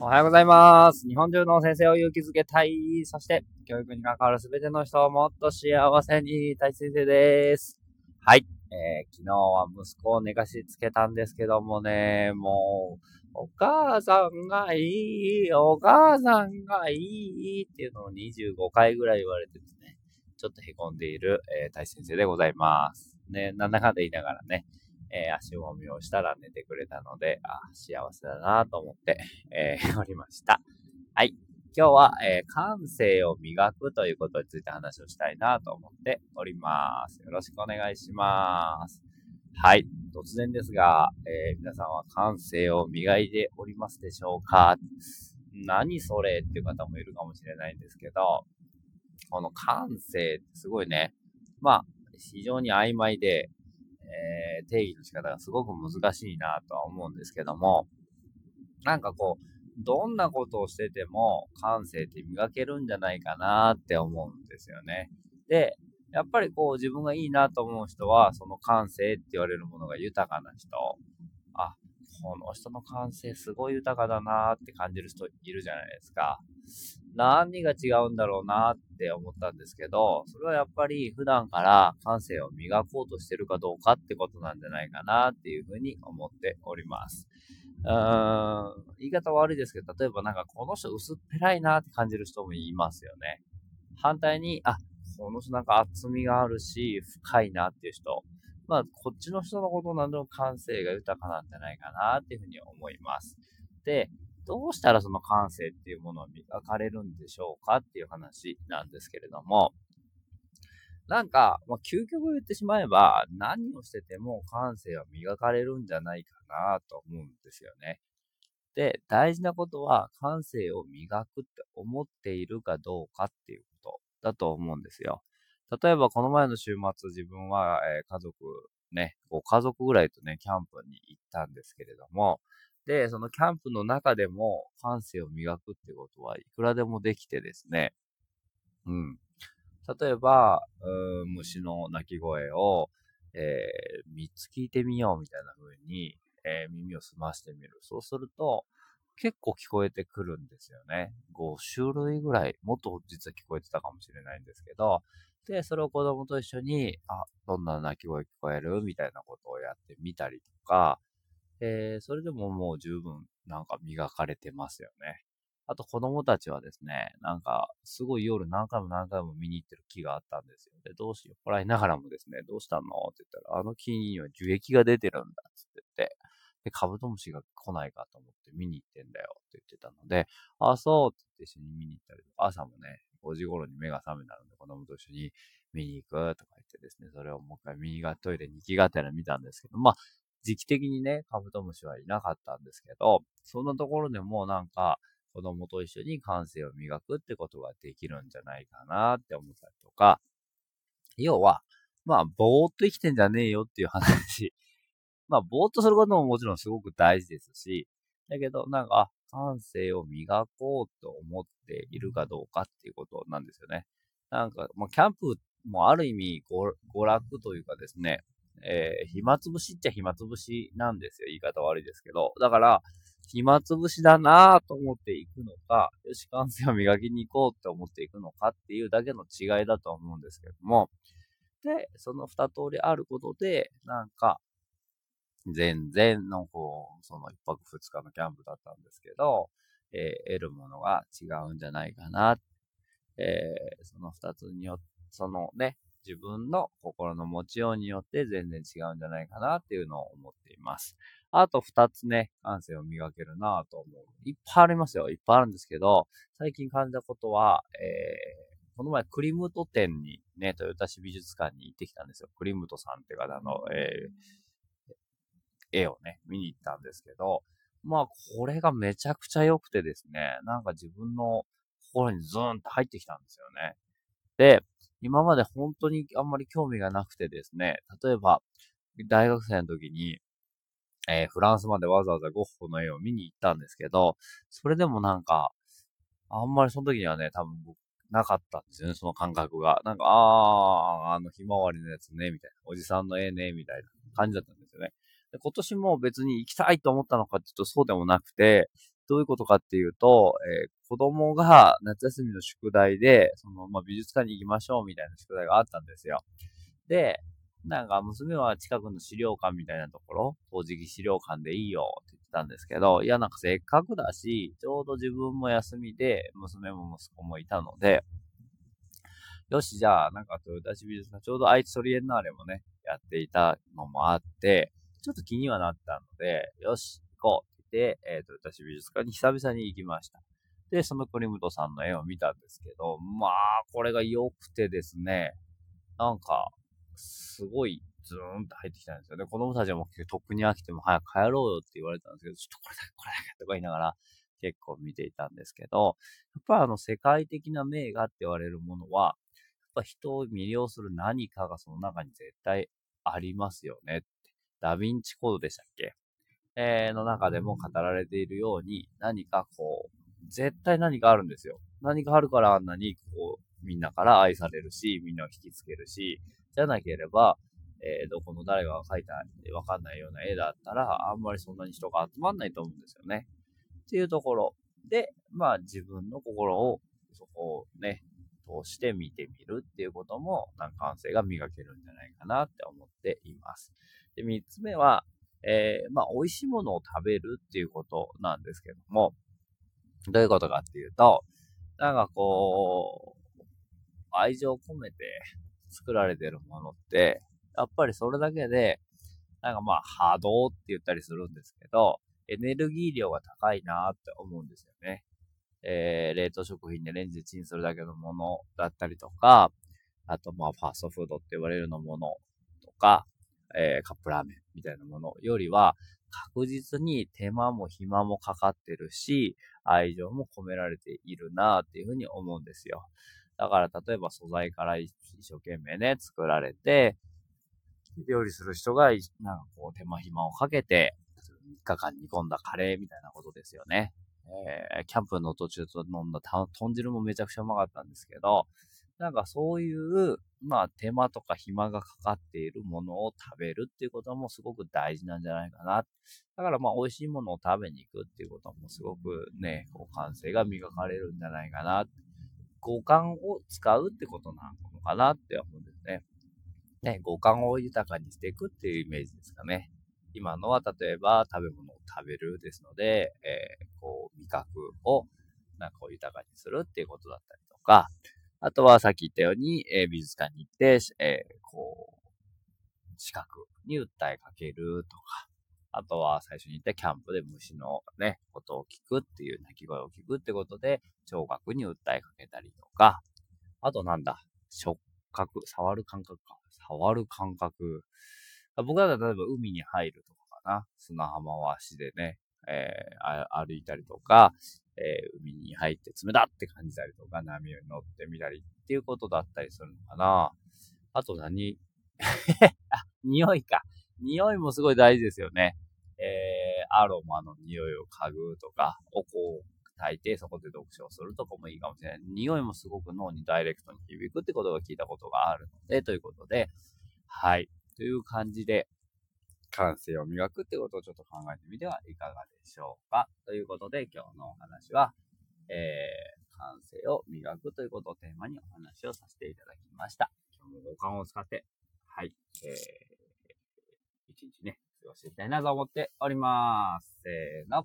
おはようございます。日本中の先生を勇気づけたい。そして、教育に関わるすべての人をもっと幸せにたい先生です。はい。えー、昨日は息子を寝かしつけたんですけどもね、もう、お母さんがいい、お母さんがいいっていうのを25回ぐらい言われてですね、ちょっと凹んでいる、えー、大先生でございます。ね、なんだかんだ言いながらね、えー、足もみをしたら寝てくれたので、あ、幸せだなと思って、えー、おりました。はい。今日は、えー、感性を磨くということについて話をしたいなと思っております。よろしくお願いします。はい。突然ですが、えー、皆さんは感性を磨いておりますでしょうか？何それっていう方もいるかもしれないんですけど、この感性ってすごいね、まあ、非常に曖昧で、えー、定義の仕方がすごく難しいなとは思うんですけども、なんかこう、どんなことをしてても感性って磨けるんじゃないかなって思うんですよね。で、やっぱりこう自分がいいなと思う人は、その感性って言われるものが豊かな人。あ、この人の感性すごい豊かだなって感じる人いるじゃないですか。何が違うんだろうなって思ったんですけど、それはやっぱり普段から感性を磨こうとしてるかどうかってことなんじゃないかなっていうふうに思っております。うーん、言い方悪いですけど、例えばなんかこの人薄っぺらいなって感じる人もいますよね。反対に、あ、この人なんか厚みがあるし、深いなっていう人。まあ、こっちの人のことなどの感性が豊かなんじゃないかなっていうふうに思います。で、どうしたらその感性っていうものを磨かれるんでしょうかっていう話なんですけれども、なんか、まあ、究極言ってしまえば、何をしてても感性は磨かれるんじゃないかなと思うんですよね。で、大事なことは感性を磨くって思っているかどうかっていうことだと思うんですよ。例えばこの前の週末自分は、えー、家族ね、こう家族ぐらいとね、キャンプに行ったんですけれども、で、そのキャンプの中でも感性を磨くってことはいくらでもできてですね、うん。例えば、虫の鳴き声を、えー、3つ聞いてみようみたいな風に、えー、耳を澄ましてみる。そうすると、結構聞こえてくるんですよね。5種類ぐらい、もっと実は聞こえてたかもしれないんですけど、で、それを子供と一緒に、あ、どんな鳴き声聞こえる？みたいなことをやってみたりとか、えー、それでももう十分なんか磨かれてますよね。あと子供たちはですね、なんか、すごい夜何回も何回も見に行ってる木があったんですよ。で、どうしよう。こらいながらもですね、どうしたのって言ったら、あの木には樹液が出てるんだって言って、で、カブトムシが来ないかと思って見に行ってんだよって言ってたので、あ、そうって言って一緒に見に行ったりとか、朝もね、5時頃に目が覚めたので、子供と一緒に見に行くとか言ってですね、それをもう一回右がトイレに行きがてら見たんですけど、まあ、時期的にね、カブトムシはいなかったんですけど、そんなところでもなんか、子供と一緒に感性を磨くってことができるんじゃないかなって思ったりとか、要は、まあ、ぼーっと生きてんじゃねえよっていう話。まあ、ぼーっとすることももちろんすごく大事ですし、だけど、なんか、感性を磨こうと思っているかどうかっていうことなんですよね。なんか、まあ、キャンプもある意味娯楽というかですね、えー、暇つぶしっちゃ暇つぶしなんですよ。言い方悪いですけど。だから、暇つぶしだなぁと思っていくのか、よし、感性を磨きに行こうって思っていくのかっていうだけの違いだと思うんですけども、で、その二通りあることで、なんか、全然の、こう、その一泊二日のキャンプだったんですけど、えー、得るものが違うんじゃないかな。えー、その二つによって、そのね、自分の心の持ちようによって全然違うんじゃないかなっていうのを思っています。あと二つね、感性を磨けるなと思う。いっぱいありますよ。いっぱいあるんですけど、最近感じたことは、えー、この前クリムト店にね、豊田市美術館に行ってきたんですよ。クリムトさんって方の、えー、絵をね、見に行ったんですけど、まあ、これがめちゃくちゃ良くてですね、なんか自分の心にズーンと入ってきたんですよね。で、今まで本当にあんまり興味がなくてですね、例えば、大学生の時に、えー、フランスまでわざわざゴッホの絵を見に行ったんですけど、それでもなんか、あんまりその時にはね、多分僕、なかったんですよね、その感覚が。なんか、あー、あのひまわりのやつね、みたいな。おじさんの絵ね、みたいな感じだったんですよね。で今年も別に行きたいと思ったのかって言うとそうでもなくて、どういうことかっていうと、えー、子供が夏休みの宿題で、その、まあ、美術館に行きましょうみたいな宿題があったんですよ。で、なんか娘は近くの資料館みたいなところ、陶磁器資料館でいいよって言ってたんですけど、いやなんかせっかくだし、ちょうど自分も休みで、娘も息子もいたので、よし、じゃあ、なんかトヨタ市美術館、ちょうど愛知トリエンナーレもね、やっていたのもあって、ちょっと気にはなったので、よし、行こうって言って、えー、トヨタ市美術館に久々に行きました。で、その国本さんの絵を見たんですけど、まあ、これが良くてですね、なんか、すごいズーンと入ってきたんですよね。子供たちもとっくに飽きても早く帰ろうよって言われたんですけど、ちょっとこれだけこれだけとか言いながら結構見ていたんですけど、やっぱあの世界的な名画って言われるものは、やっぱ人を魅了する何かがその中に絶対ありますよねって。ダヴィンチコードでしたっけ？えー、の中でも語られているように、何かこう、絶対何かあるんですよ。何かあるからあんなに、こう、みんなから愛されるし、みんなを引きつけるし、じゃなければ、えー、どこの誰が描いたわかんないような絵だったら、あんまりそんなに人が集まんないと思うんですよね。っていうところで、まあ自分の心をそこをね、通して見てみるっていうことも、なんか感性が磨けるんじゃないかなって思っています。で、三つ目は、えー、まあ美味しいものを食べるっていうことなんですけども、どういうことかっていうと、なんかこう、愛情を込めて作られてるものって、やっぱりそれだけで、なんかまあ波動って言ったりするんですけど、エネルギー量が高いなって思うんですよね。えー、冷凍食品でレンジでチンするだけのものだったりとか、あとまあファーストフードって言われるのものとか、えー、カップラーメンみたいなものよりは、確実に手間も暇もかかってるし、愛情も込められているなっていうふうに思うんですよ。だから例えば素材から一生懸命ね、作られて、料理する人が、なんかこう手間暇をかけて、3日間煮込んだカレーみたいなことですよね。えー、キャンプの途中と飲んだ豚汁もめちゃくちゃうまかったんですけど、なんかそういう、まあ手間とか暇がかかっているものを食べるっていうこともすごく大事なんじゃないかな。だからまあ美味しいものを食べに行くっていうこともすごくね、こう感性が磨かれるんじゃないかな。五感を使うってことなのかなって思うんですね。ね、五感を豊かにしていくっていうイメージですかね。今のは例えば食べ物を食べるですので、えー、こう味覚をなんか豊かにするっていうことだったりとか、あとはさっき言ったように、えー、美術館に行って、えー、こう、視覚に訴えかけるとか、あとは最初に言ったキャンプで虫のね、ことを聞くっていう鳴き声を聞くってことで、聴覚に訴えかけたりとか、あとなんだ、触覚、触る感覚か。触る感覚。僕は例えば海に入るとかかな。砂浜を足でね、えー、歩いたりとか、えー、海に入って冷たって感じたりとか、波に乗ってみたりっていうことだったりするのかな。あと何？あ、匂いか。匂いもすごい大事ですよね。えー、アロマの匂いを嗅ぐとか、お香を炊いてそこで読書をするとかもいいかもしれない。匂いもすごく脳にダイレクトに響くってことが聞いたことがあるので、ということで、はい。という感じで、感性を磨くってことをちょっと考えてみてはいかがでしょうか。ということで、今日のお話は、えー、感性を磨くということをテーマにお話をさせていただきました。今日も五感を使って、はい、えー、一日ね、過ごしていきたいなと思っております。せーの。